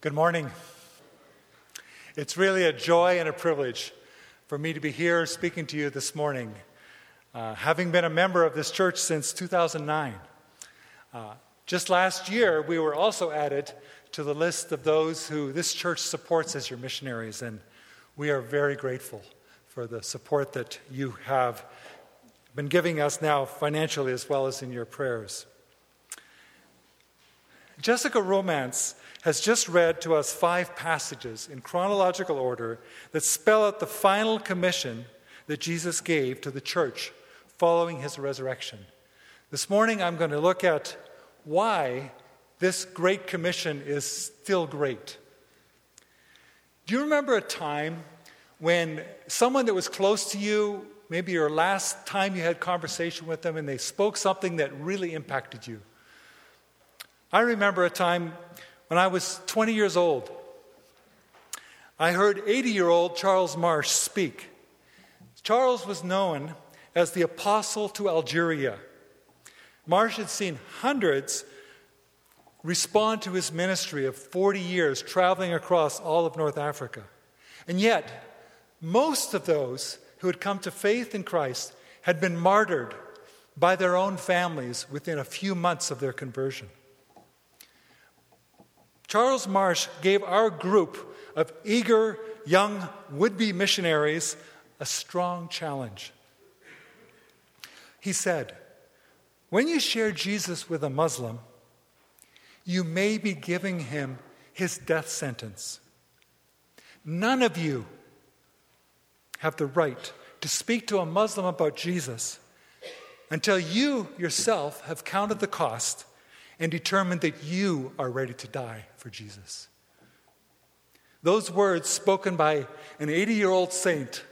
Good morning. It's really a joy and a privilege for me to be here speaking to you this morning. Uh, having been a member of this church since 2009, uh, just last year we were also added to the list of those who this church supports as your missionaries, and we are very grateful for the support that you have been giving us now financially as well as in your prayers. Jessica Romance has just read to us five passages in chronological order that spell out the final commission that Jesus gave to the church following his resurrection. This morning, I'm going to look at why this great commission is still great. Do you remember a time when someone that was close to you, maybe your last time you had conversation with them, and they spoke something that really impacted you? I remember a time when I was 20 years old. I heard 80 year old Charles Marsh speak. Charles was known as the apostle to Algeria. Marsh had seen hundreds respond to his ministry of 40 years traveling across all of North Africa. And yet, most of those who had come to faith in Christ had been martyred by their own families within a few months of their conversion. Charles Marsh gave our group of eager young would be missionaries a strong challenge. He said, When you share Jesus with a Muslim, you may be giving him his death sentence. None of you have the right to speak to a Muslim about Jesus until you yourself have counted the cost and determined that you are ready to die for Jesus. Those words, spoken by an 80 year old saint,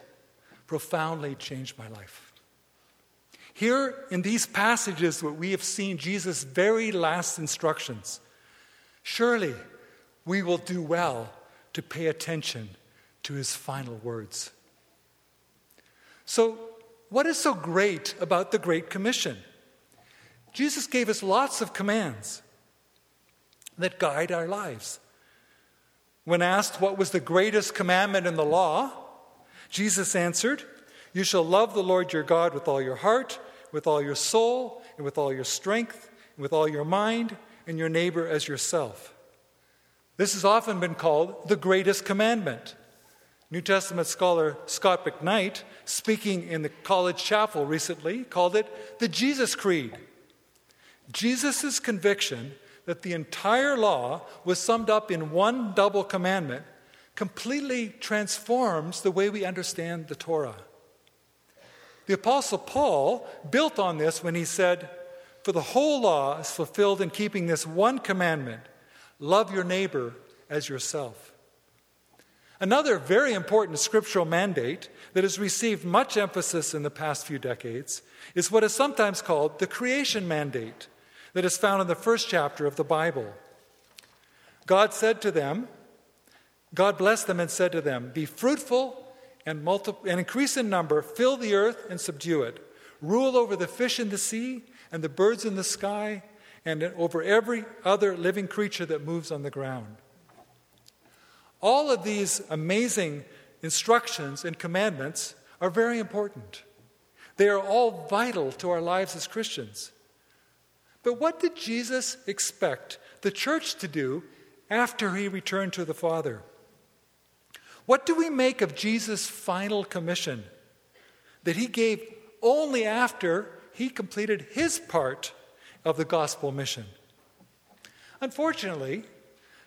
profoundly changed my life. Here in these passages, what we have seen Jesus' very last instructions. Surely we will do well to pay attention to his final words. So, what is so great about the Great Commission? Jesus gave us lots of commands that guide our lives. When asked what was the greatest commandment in the law, Jesus answered, You shall love the Lord your God with all your heart, with all your soul, and with all your strength, and with all your mind, and your neighbor as yourself. This has often been called the greatest commandment. New Testament scholar Scot McKnight, speaking in the college chapel recently, called it the Jesus Creed. Jesus' conviction that the entire law was summed up in one double commandment completely transforms the way we understand the Torah. The Apostle Paul built on this when he said, For the whole law is fulfilled in keeping this one commandment love your neighbor as yourself. Another very important scriptural mandate that has received much emphasis in the past few decades is what is sometimes called the creation mandate that is found in the first chapter of the Bible. God said to them, God blessed them and said to them, Be fruitful and, multi- and increase in number, fill the earth and subdue it, rule over the fish in the sea and the birds in the sky, and over every other living creature that moves on the ground. All of these amazing instructions and commandments are very important. They are all vital to our lives as Christians. But what did Jesus expect the church to do after he returned to the Father? What do we make of Jesus' final commission that he gave only after he completed his part of the gospel mission? Unfortunately,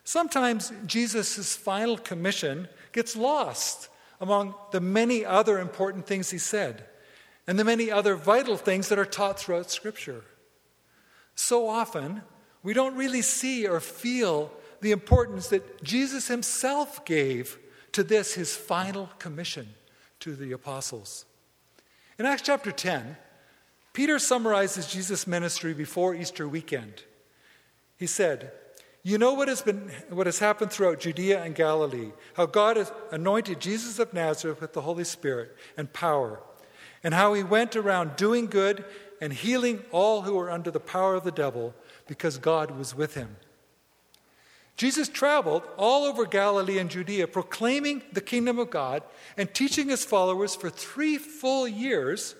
sometimes Jesus' final commission gets lost among the many other important things he said and the many other vital things that are taught throughout Scripture. So often, we don't really see or feel the importance that Jesus himself gave to this, his final commission to the apostles. In Acts chapter 10, Peter summarizes Jesus' ministry before Easter weekend. He said, You know what has, been, what has happened throughout Judea and Galilee, how God has anointed Jesus of Nazareth with the Holy Spirit and power, and how he went around doing good and healing all who were under the power of the devil because God was with him. Jesus traveled all over Galilee and Judea, proclaiming the kingdom of God and teaching his followers for three full years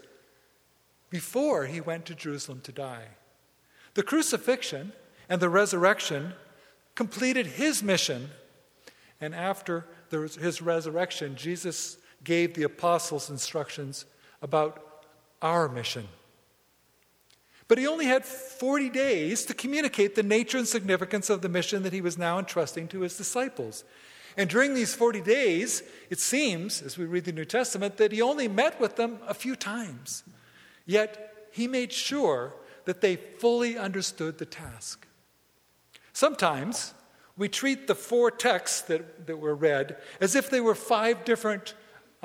before he went to Jerusalem to die. The crucifixion and the resurrection completed his mission, and after his resurrection, Jesus gave the apostles instructions about our mission. But he only had 40 days to communicate the nature and significance of the mission that he was now entrusting to his disciples. And during these 40 days, it seems, as we read the New Testament, that he only met with them a few times. Yet he made sure that they fully understood the task. Sometimes we treat the four texts that, that were read as if they were five different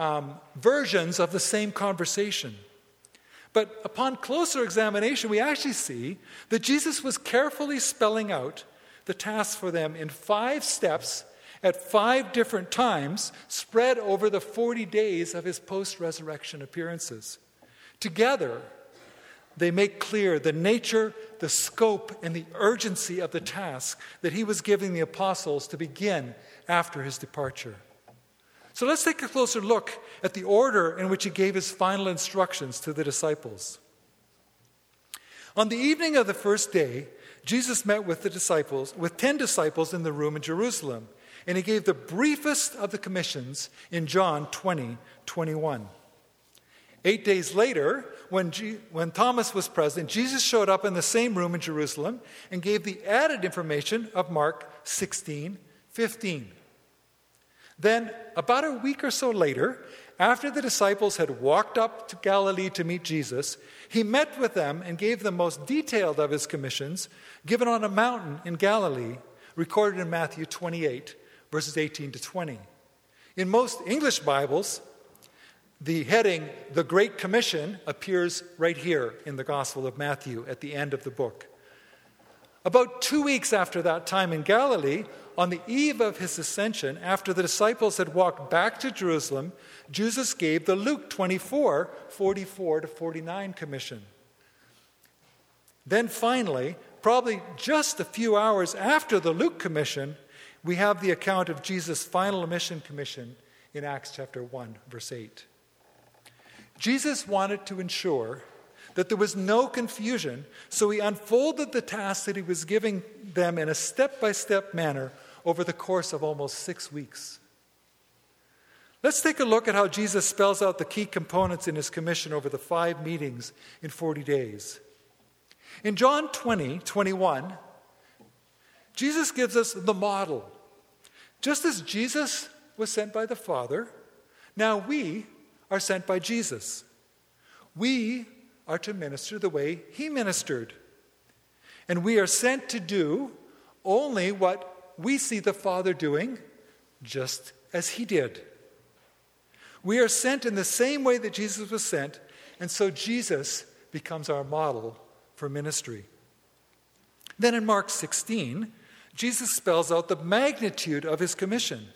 um, versions of the same conversation. But upon closer examination, we actually see that Jesus was carefully spelling out the task for them in five steps at five different times, spread over the 40 days of his post resurrection appearances. Together, they make clear the nature, the scope, and the urgency of the task that he was giving the apostles to begin after his departure. So let's take a closer look at the order in which he gave his final instructions to the disciples. On the evening of the first day, Jesus met with the disciples, with 10 disciples in the room in Jerusalem, and he gave the briefest of the commissions in John 20, 21. Eight days later, when, G- when Thomas was present, Jesus showed up in the same room in Jerusalem and gave the added information of Mark 16, 15. Then, about a week or so later, after the disciples had walked up to Galilee to meet Jesus, he met with them and gave the most detailed of his commissions, given on a mountain in Galilee, recorded in Matthew 28, verses 18 to 20. In most English Bibles, the heading, The Great Commission, appears right here in the Gospel of Matthew at the end of the book. About two weeks after that time in Galilee, on the eve of his ascension, after the disciples had walked back to Jerusalem, Jesus gave the Luke 24 44 to 49 commission. Then finally, probably just a few hours after the Luke commission, we have the account of Jesus' final mission commission in Acts chapter 1, verse 8. Jesus wanted to ensure that there was no confusion, so he unfolded the task that he was giving them in a step by step manner over the course of almost six weeks. Let's take a look at how Jesus spells out the key components in his commission over the five meetings in 40 days. In John 20, 21, Jesus gives us the model. Just as Jesus was sent by the Father, now we are sent by Jesus. We are to minister the way he ministered. And we are sent to do only what we see the Father doing just as he did. We are sent in the same way that Jesus was sent, and so Jesus becomes our model for ministry. Then in Mark 16, Jesus spells out the magnitude of his commission.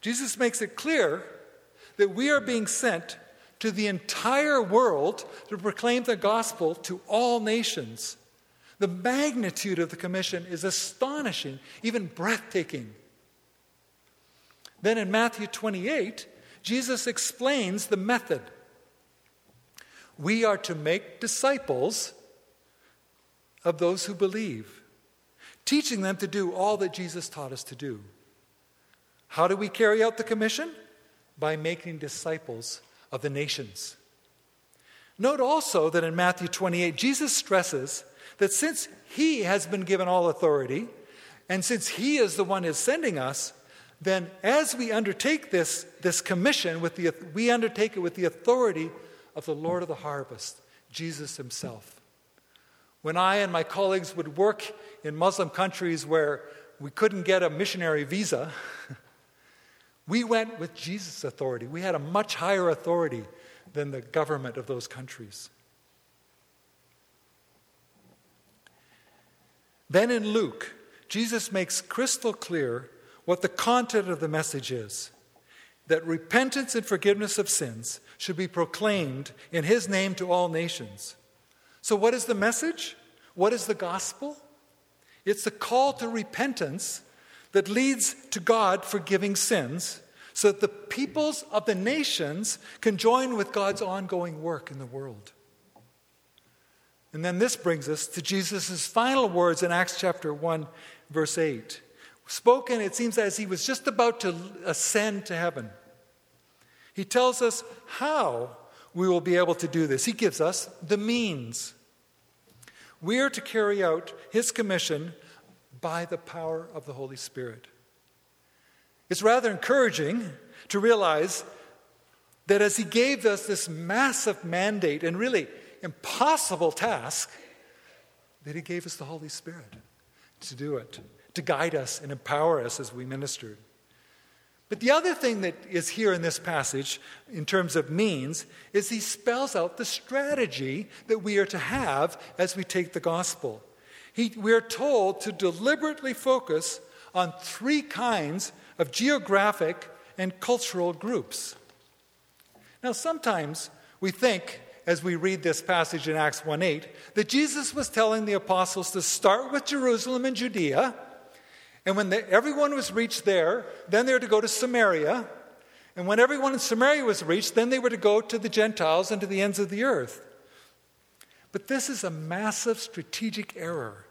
Jesus makes it clear that we are being sent to the entire world to proclaim the gospel to all nations. The magnitude of the commission is astonishing, even breathtaking. Then in Matthew 28, Jesus explains the method. We are to make disciples of those who believe, teaching them to do all that Jesus taught us to do. How do we carry out the commission? By making disciples of the nations. Note also that in Matthew 28, Jesus stresses that since he has been given all authority, and since he is the one who is sending us, then as we undertake this, this commission, with the, we undertake it with the authority of the Lord of the harvest, Jesus himself. When I and my colleagues would work in Muslim countries where we couldn't get a missionary visa, we went with Jesus' authority. We had a much higher authority than the government of those countries. Then in Luke, Jesus makes crystal clear what the content of the message is that repentance and forgiveness of sins should be proclaimed in his name to all nations. So, what is the message? What is the gospel? It's the call to repentance that leads to God forgiving sins so that the peoples of the nations can join with God's ongoing work in the world. And then this brings us to Jesus' final words in Acts chapter 1, verse 8. Spoken, it seems, as he was just about to ascend to heaven. He tells us how we will be able to do this. He gives us the means. We are to carry out his commission by the power of the Holy Spirit. It's rather encouraging to realize that as he gave us this massive mandate and really impossible task, that he gave us the Holy Spirit to do it, to guide us and empower us as we ministered. But the other thing that is here in this passage, in terms of means, is he spells out the strategy that we are to have as we take the gospel. He, we are told to deliberately focus on three kinds of geographic and cultural groups. Now, sometimes we think, as we read this passage in Acts 1 8, that Jesus was telling the apostles to start with Jerusalem and Judea and when the, everyone was reached there, then they were to go to Samaria. And when everyone in Samaria was reached, then they were to go to the Gentiles and to the ends of the earth. But this is a massive strategic error.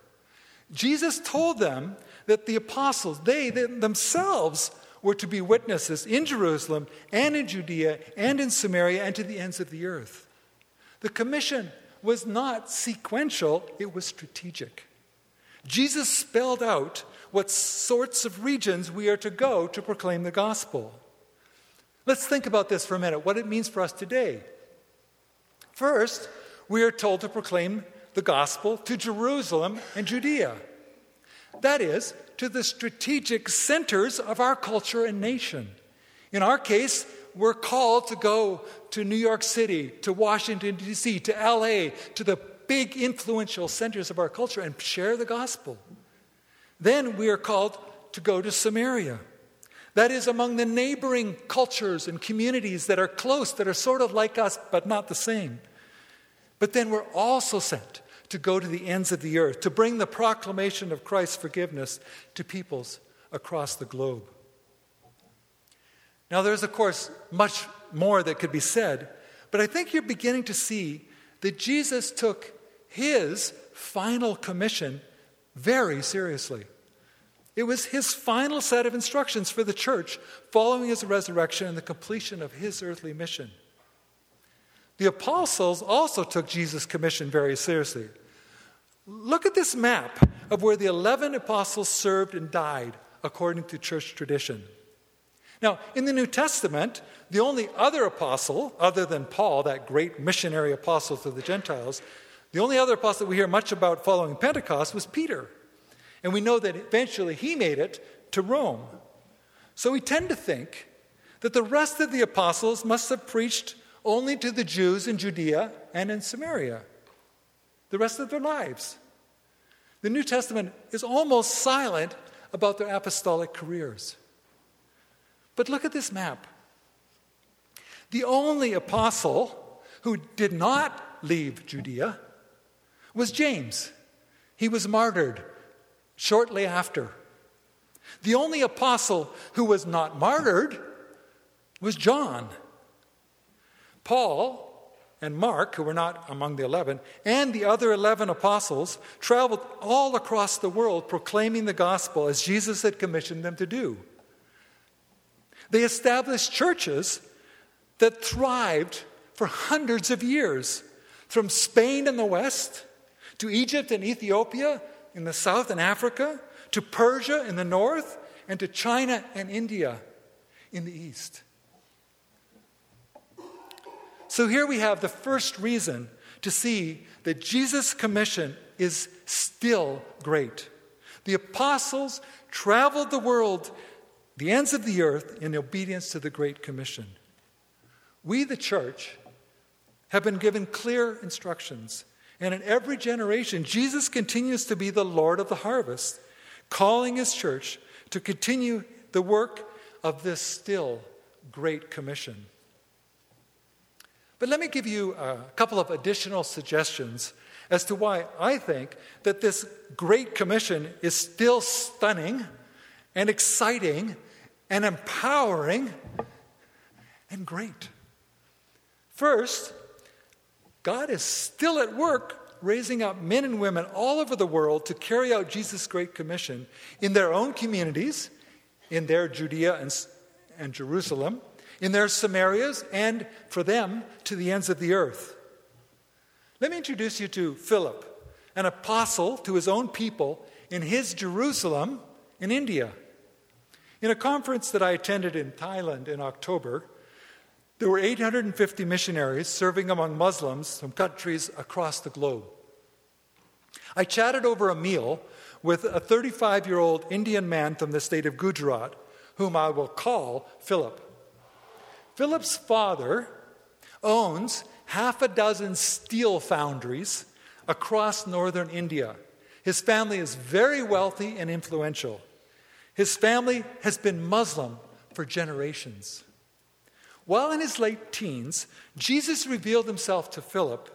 Jesus told them that the apostles, they, they themselves, were to be witnesses in Jerusalem and in Judea and in Samaria and to the ends of the earth. The commission was not sequential, it was strategic. Jesus spelled out what sorts of regions we are to go to proclaim the gospel. Let's think about this for a minute, what it means for us today. First, we are told to proclaim the gospel to Jerusalem and Judea. That is, to the strategic centers of our culture and nation. In our case, we're called to go to New York City, to Washington, D.C., to LA, to the big influential centers of our culture and share the gospel. Then we are called to go to Samaria. That is among the neighboring cultures and communities that are close, that are sort of like us, but not the same. But then we're also sent to go to the ends of the earth, to bring the proclamation of Christ's forgiveness to peoples across the globe. Now, there's, of course, much more that could be said, but I think you're beginning to see that Jesus took his final commission very seriously. It was his final set of instructions for the church following his resurrection and the completion of his earthly mission. The apostles also took Jesus' commission very seriously. Look at this map of where the 11 apostles served and died according to church tradition. Now, in the New Testament, the only other apostle, other than Paul, that great missionary apostle to the Gentiles, the only other apostle that we hear much about following Pentecost was Peter. And we know that eventually he made it to Rome. So we tend to think that the rest of the apostles must have preached only to the Jews in Judea and in Samaria the rest of their lives. The New Testament is almost silent about their apostolic careers. But look at this map. The only apostle who did not leave Judea was James. He was martyred shortly after. The only apostle who was not martyred was John. Paul and Mark, who were not among the eleven, and the other eleven apostles traveled all across the world proclaiming the gospel as Jesus had commissioned them to do. They established churches that thrived for hundreds of years, from Spain in the west to Egypt and Ethiopia in the south and Africa, to Persia in the north, and to China and India in the east. So here we have the first reason to see that Jesus' commission is still great. The apostles traveled the world, the ends of the earth, in obedience to the Great Commission. We, the church, have been given clear instructions and in every generation, Jesus continues to be the Lord of the harvest, calling his church to continue the work of this still great commission. But let me give you a couple of additional suggestions as to why I think that this great commission is still stunning and exciting and empowering and great. First, God is still at work raising up men and women all over the world to carry out Jesus' Great Commission in their own communities, in their Judea and, and Jerusalem, in their Samarias, and for them to the ends of the earth. Let me introduce you to Philip, an apostle to his own people in his Jerusalem in India. In a conference that I attended in Thailand in October, there were 850 missionaries serving among Muslims from countries across the globe. I chatted over a meal with a 35 year old Indian man from the state of Gujarat, whom I will call Philip. Philip's father owns half a dozen steel foundries across northern India. His family is very wealthy and influential. His family has been Muslim for generations. While in his late teens, Jesus revealed himself to Philip,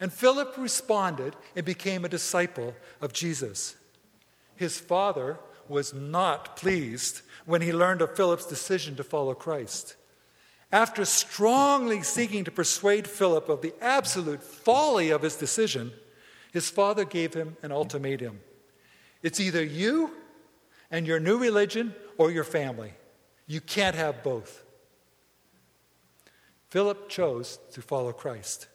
and Philip responded and became a disciple of Jesus. His father was not pleased when he learned of Philip's decision to follow Christ. After strongly seeking to persuade Philip of the absolute folly of his decision, his father gave him an ultimatum it's either you and your new religion or your family. You can't have both. Philip chose to follow Christ.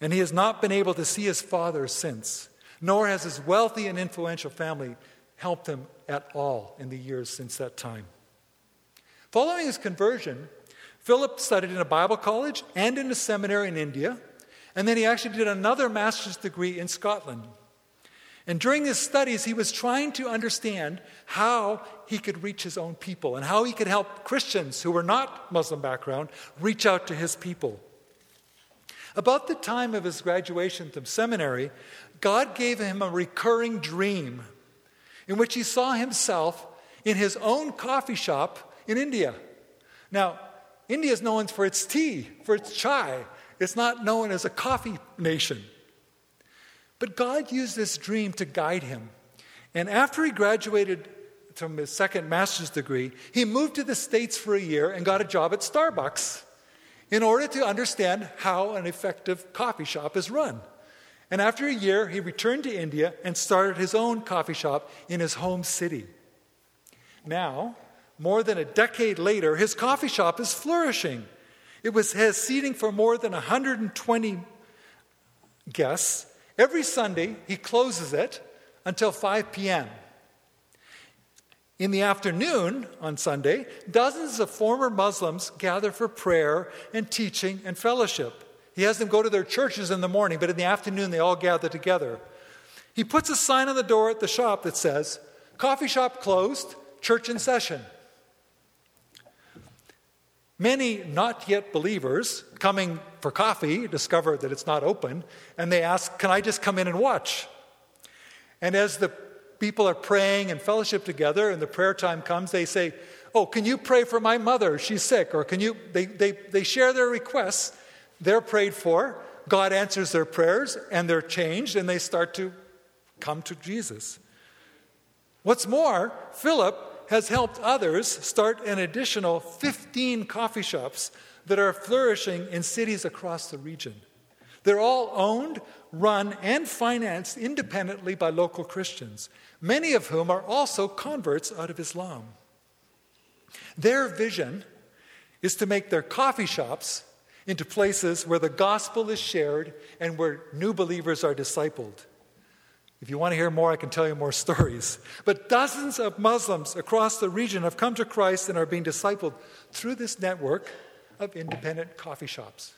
And he has not been able to see his father since, nor has his wealthy and influential family helped him at all in the years since that time. Following his conversion, Philip studied in a Bible college and in a seminary in India, and then he actually did another master's degree in Scotland. And during his studies, he was trying to understand how he could reach his own people and how he could help Christians who were not Muslim background reach out to his people. About the time of his graduation from seminary, God gave him a recurring dream in which he saw himself in his own coffee shop in India. Now, India is known for its tea, for its chai. It's not known as a coffee nation. But God used this dream to guide him. And after he graduated from his second master's degree, he moved to the States for a year and got a job at Starbucks in order to understand how an effective coffee shop is run. And after a year, he returned to India and started his own coffee shop in his home city. Now, more than a decade later, his coffee shop is flourishing. It was, has seating for more than 120 guests Every Sunday, he closes it until 5 p.m. In the afternoon on Sunday, dozens of former Muslims gather for prayer and teaching and fellowship. He has them go to their churches in the morning, but in the afternoon, they all gather together. He puts a sign on the door at the shop that says, Coffee shop closed, church in session. Many not yet believers coming for coffee discover that it's not open and they ask, Can I just come in and watch? And as the people are praying and fellowship together and the prayer time comes, they say, Oh, can you pray for my mother? She's sick. Or can you? They, they, they share their requests. They're prayed for. God answers their prayers and they're changed and they start to come to Jesus. What's more, Philip has helped others start an additional 15 coffee shops that are flourishing in cities across the region. They're all owned, run, and financed independently by local Christians, many of whom are also converts out of Islam. Their vision is to make their coffee shops into places where the gospel is shared and where new believers are discipled. If you want to hear more, I can tell you more stories. But dozens of Muslims across the region have come to Christ and are being discipled through this network of independent coffee shops.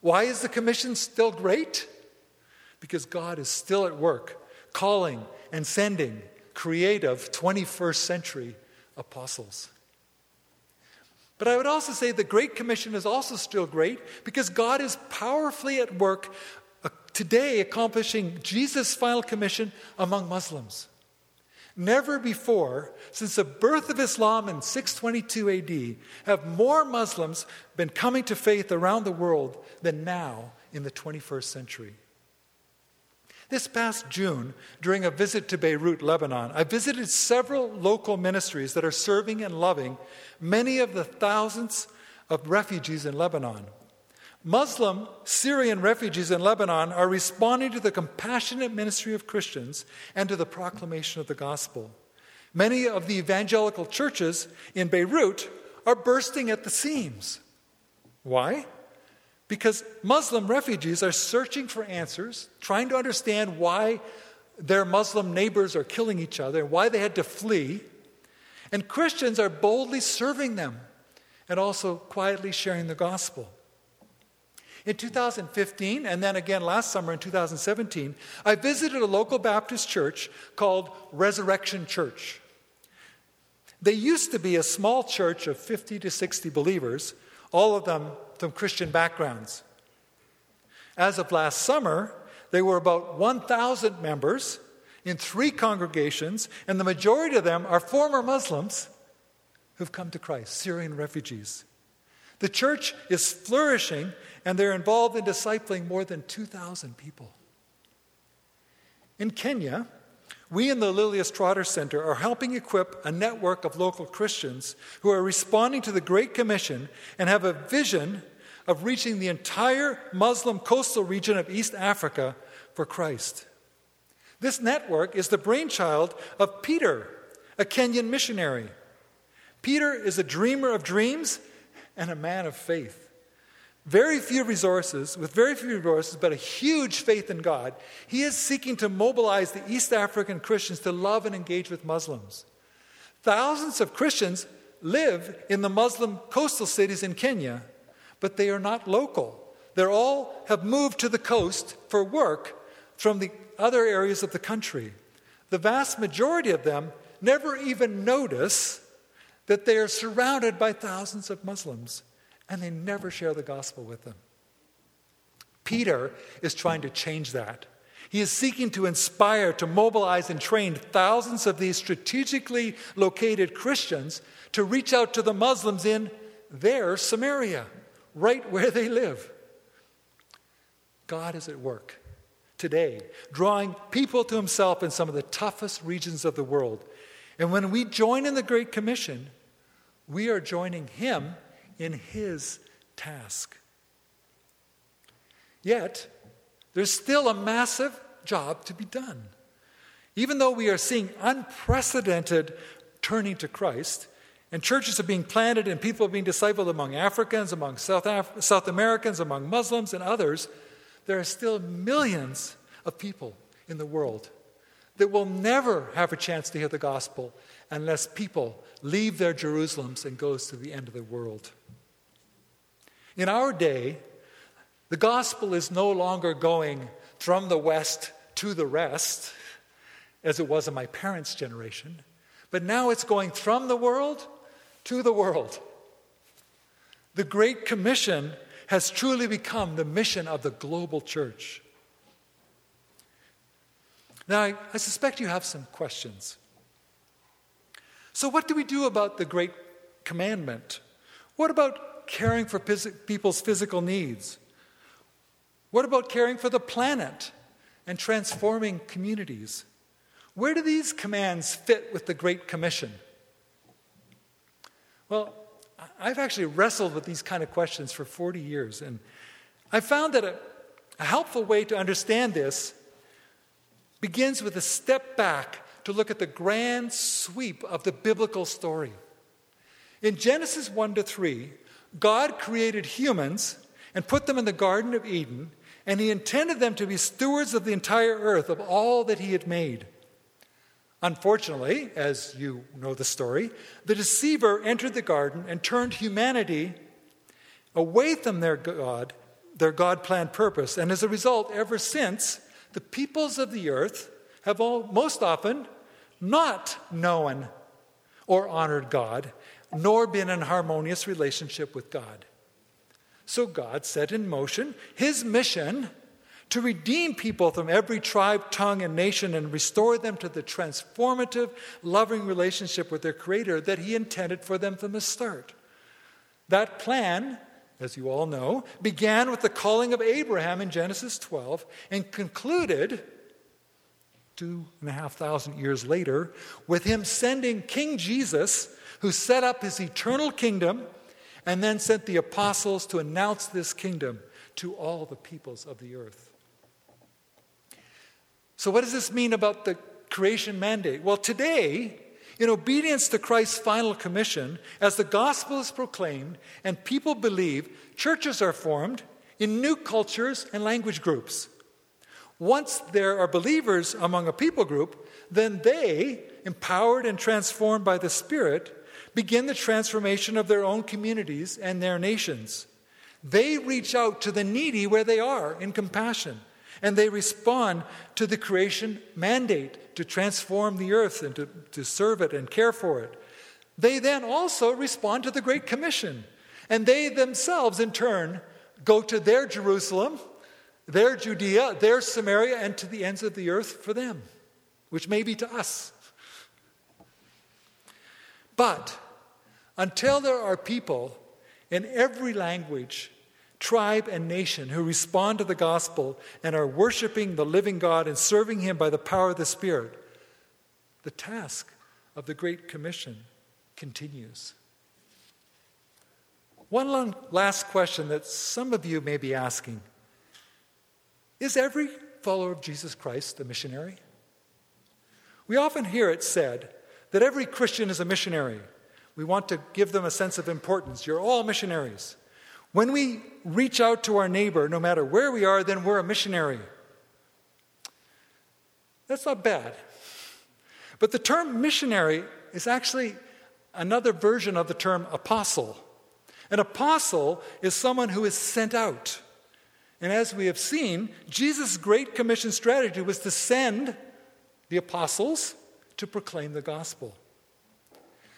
Why is the commission still great? Because God is still at work, calling and sending creative 21st century apostles. But I would also say the Great Commission is also still great because God is powerfully at work today accomplishing Jesus' final commission among Muslims. Never before, since the birth of Islam in 622 AD, have more Muslims been coming to faith around the world than now in the 21st century. This past June, during a visit to Beirut, Lebanon, I visited several local ministries that are serving and loving many of the thousands of refugees in Lebanon. Muslim Syrian refugees in Lebanon are responding to the compassionate ministry of Christians and to the proclamation of the gospel. Many of the evangelical churches in Beirut are bursting at the seams. Why? Because Muslim refugees are searching for answers, trying to understand why their Muslim neighbors are killing each other and why they had to flee. And Christians are boldly serving them and also quietly sharing the gospel. In 2015, and then again last summer in 2017, I visited a local Baptist church called Resurrection Church. They used to be a small church of 50 to 60 believers, all of them from Christian backgrounds. As of last summer, they were about 1,000 members in three congregations, and the majority of them are former Muslims who've come to Christ, Syrian refugees. The church is flourishing, and they're involved in discipling more than 2,000 people. In Kenya, we in the Lilias Trotter Center are helping equip a network of local Christians who are responding to the Great Commission and have a vision of reaching the entire Muslim coastal region of East Africa for Christ. This network is the brainchild of Peter, a Kenyan missionary. Peter is a dreamer of dreams and a man of faith very few resources, with very few resources, but a huge faith in God, he is seeking to mobilize the East African Christians to love and engage with Muslims. Thousands of Christians live in the Muslim coastal cities in Kenya, but they are not local. They all have moved to the coast for work from the other areas of the country. The vast majority of them never even notice that they are surrounded by thousands of Muslims and they never share the gospel with them. Peter is trying to change that. He is seeking to inspire, to mobilize, and train thousands of these strategically located Christians to reach out to the Muslims in their Samaria, right where they live. God is at work today, drawing people to himself in some of the toughest regions of the world. And when we join in the Great Commission, we are joining him in his task. Yet, there's still a massive job to be done. Even though we are seeing unprecedented turning to Christ, and churches are being planted and people are being discipled among Africans, among South, Af- South Americans, among Muslims, and others, there are still millions of people in the world that will never have a chance to hear the gospel unless people leave their Jerusalems and goes to the end of the world. In our day, the gospel is no longer going from the West to the rest, as it was in my parents' generation, but now it's going from the world to the world. The Great Commission has truly become the mission of the global church. Now, I, I, suspect you have some questions. So, what do we do about the Great Commandment? What about caring for people's physical needs? What about caring for the planet and transforming communities? Where do these commands fit with the Great Commission? Well, I've actually wrestled with these kind of questions for 40 years, and I found that a, a helpful way to understand this begins with a step back to look at the grand sweep of the biblical story. In Genesis 1 to 3, God created humans and put them in the Garden of Eden, and He intended them to be stewards of the entire earth, of all that He had made. Unfortunately, as you know the story, the deceiver entered the garden and turned humanity away from their God, their God planned purpose. And as a result, ever since, the peoples of the earth have all, most often not known or honored God nor been in harmonious relationship with God. So God set in motion his mission to redeem people from every tribe, tongue, and nation and restore them to the transformative, loving relationship with their Creator that he intended for them from the start. That plan, as you all know, began with the calling of Abraham in Genesis 12 and concluded two and a half thousand years later, with him sending King Jesus, who set up his eternal kingdom and then sent the apostles to announce this kingdom to all the peoples of the earth. So, what does this mean about the creation mandate? Well, today, in obedience to Christ's final commission, as the gospel is proclaimed and people believe, churches are formed in new cultures and language groups. Once there are believers among a people group, then they, empowered and transformed by the Spirit, begin the transformation of their own communities and their nations. They reach out to the needy where they are in compassion, and they respond to the creation mandate to transform the earth and to, to serve it and care for it. They then also respond to the Great Commission, and they themselves, in turn, go to their Jerusalem their Judea, their Samaria, and to the ends of the earth for them, which may be to us. But until there are people in every language, tribe, and nation who respond to the gospel and are worshiping the living God and serving Him by the power of the Spirit, the task of the Great Commission continues. One last question that some of you may be asking is every follower of Jesus Christ a missionary? We often hear it said that every Christian is a missionary. We want to give them a sense of importance. You're all missionaries. When we reach out to our neighbor, no matter where we are, then we're a missionary. That's not bad. But the term missionary is actually another version of the term apostle. An apostle is someone who is sent out. And as we have seen, Jesus' Great Commission strategy was to send the apostles to proclaim the gospel.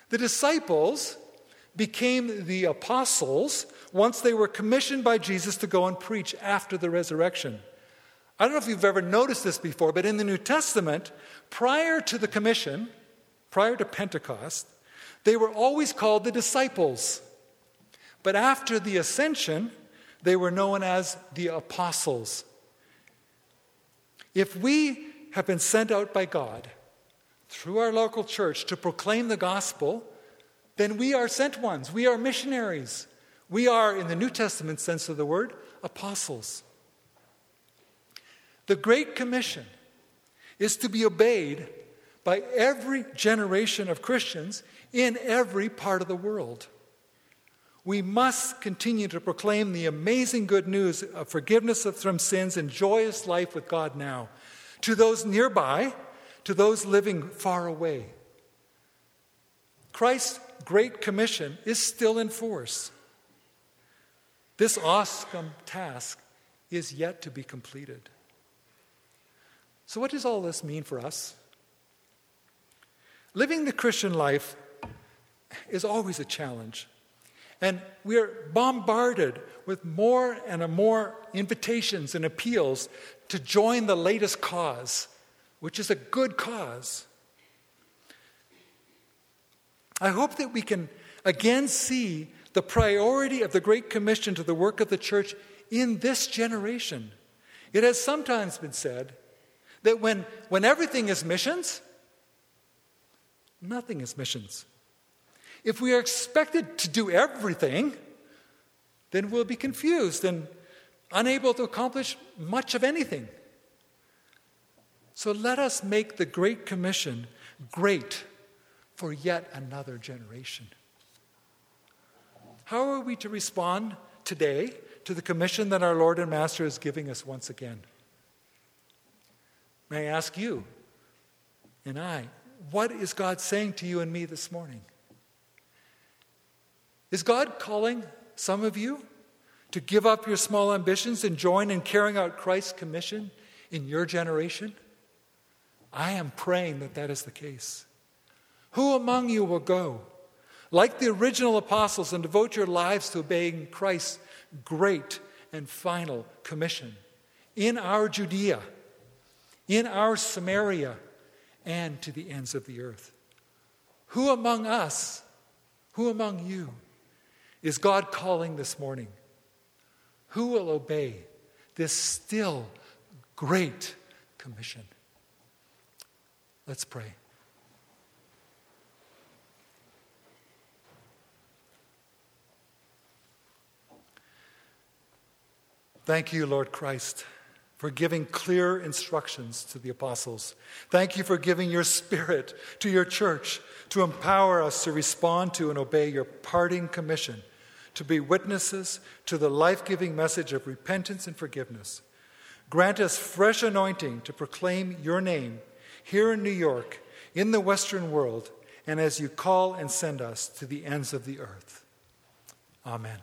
The disciples became the apostles once they were commissioned by Jesus to go and preach after the resurrection. I don't know if you've ever noticed this before, but in the New Testament, prior to the commission, prior to Pentecost, they were always called the disciples. But after the ascension, they were known as the apostles. If we have been sent out by God through our local church to proclaim the gospel, then we are sent ones. We are missionaries. We are, in the New Testament sense of the word, apostles. The Great Commission is to be obeyed by every generation of Christians in every part of the world. We must continue to proclaim the amazing good news of forgiveness from sins and joyous life with God now to those nearby, to those living far away. Christ's Great Commission is still in force. This awesome task is yet to be completed. So, what does all this mean for us? Living the Christian life is always a challenge. And we're bombarded with more and more invitations and appeals to join the latest cause, which is a good cause. I hope that we can again see the priority of the Great Commission to the work of the church in this generation. It has sometimes been said that when, when everything is missions, nothing is missions. If we are expected to do everything, then we'll be confused and unable to accomplish much of anything. So let us make the Great Commission great for yet another generation. How are we to respond today to the commission that our Lord and Master is giving us once again? May I ask you and I, what is God saying to you and me this morning? Is God calling some of you to give up your small ambitions and join in carrying out Christ's commission in your generation? I am praying that that is the case. Who among you will go, like the original apostles, and devote your lives to obeying Christ's great and final commission in our Judea, in our Samaria, and to the ends of the earth? Who among us, who among you, is God calling this morning? Who will obey this still great commission? Let's pray. Thank you, Lord Christ, for giving clear instructions to the apostles. Thank you for giving your spirit to your church to empower us to respond to and obey your parting commission to be witnesses to the life giving message of repentance and forgiveness. Grant us fresh anointing to proclaim your name here in New York, in the Western world, and as you call and send us to the ends of the earth. Amen.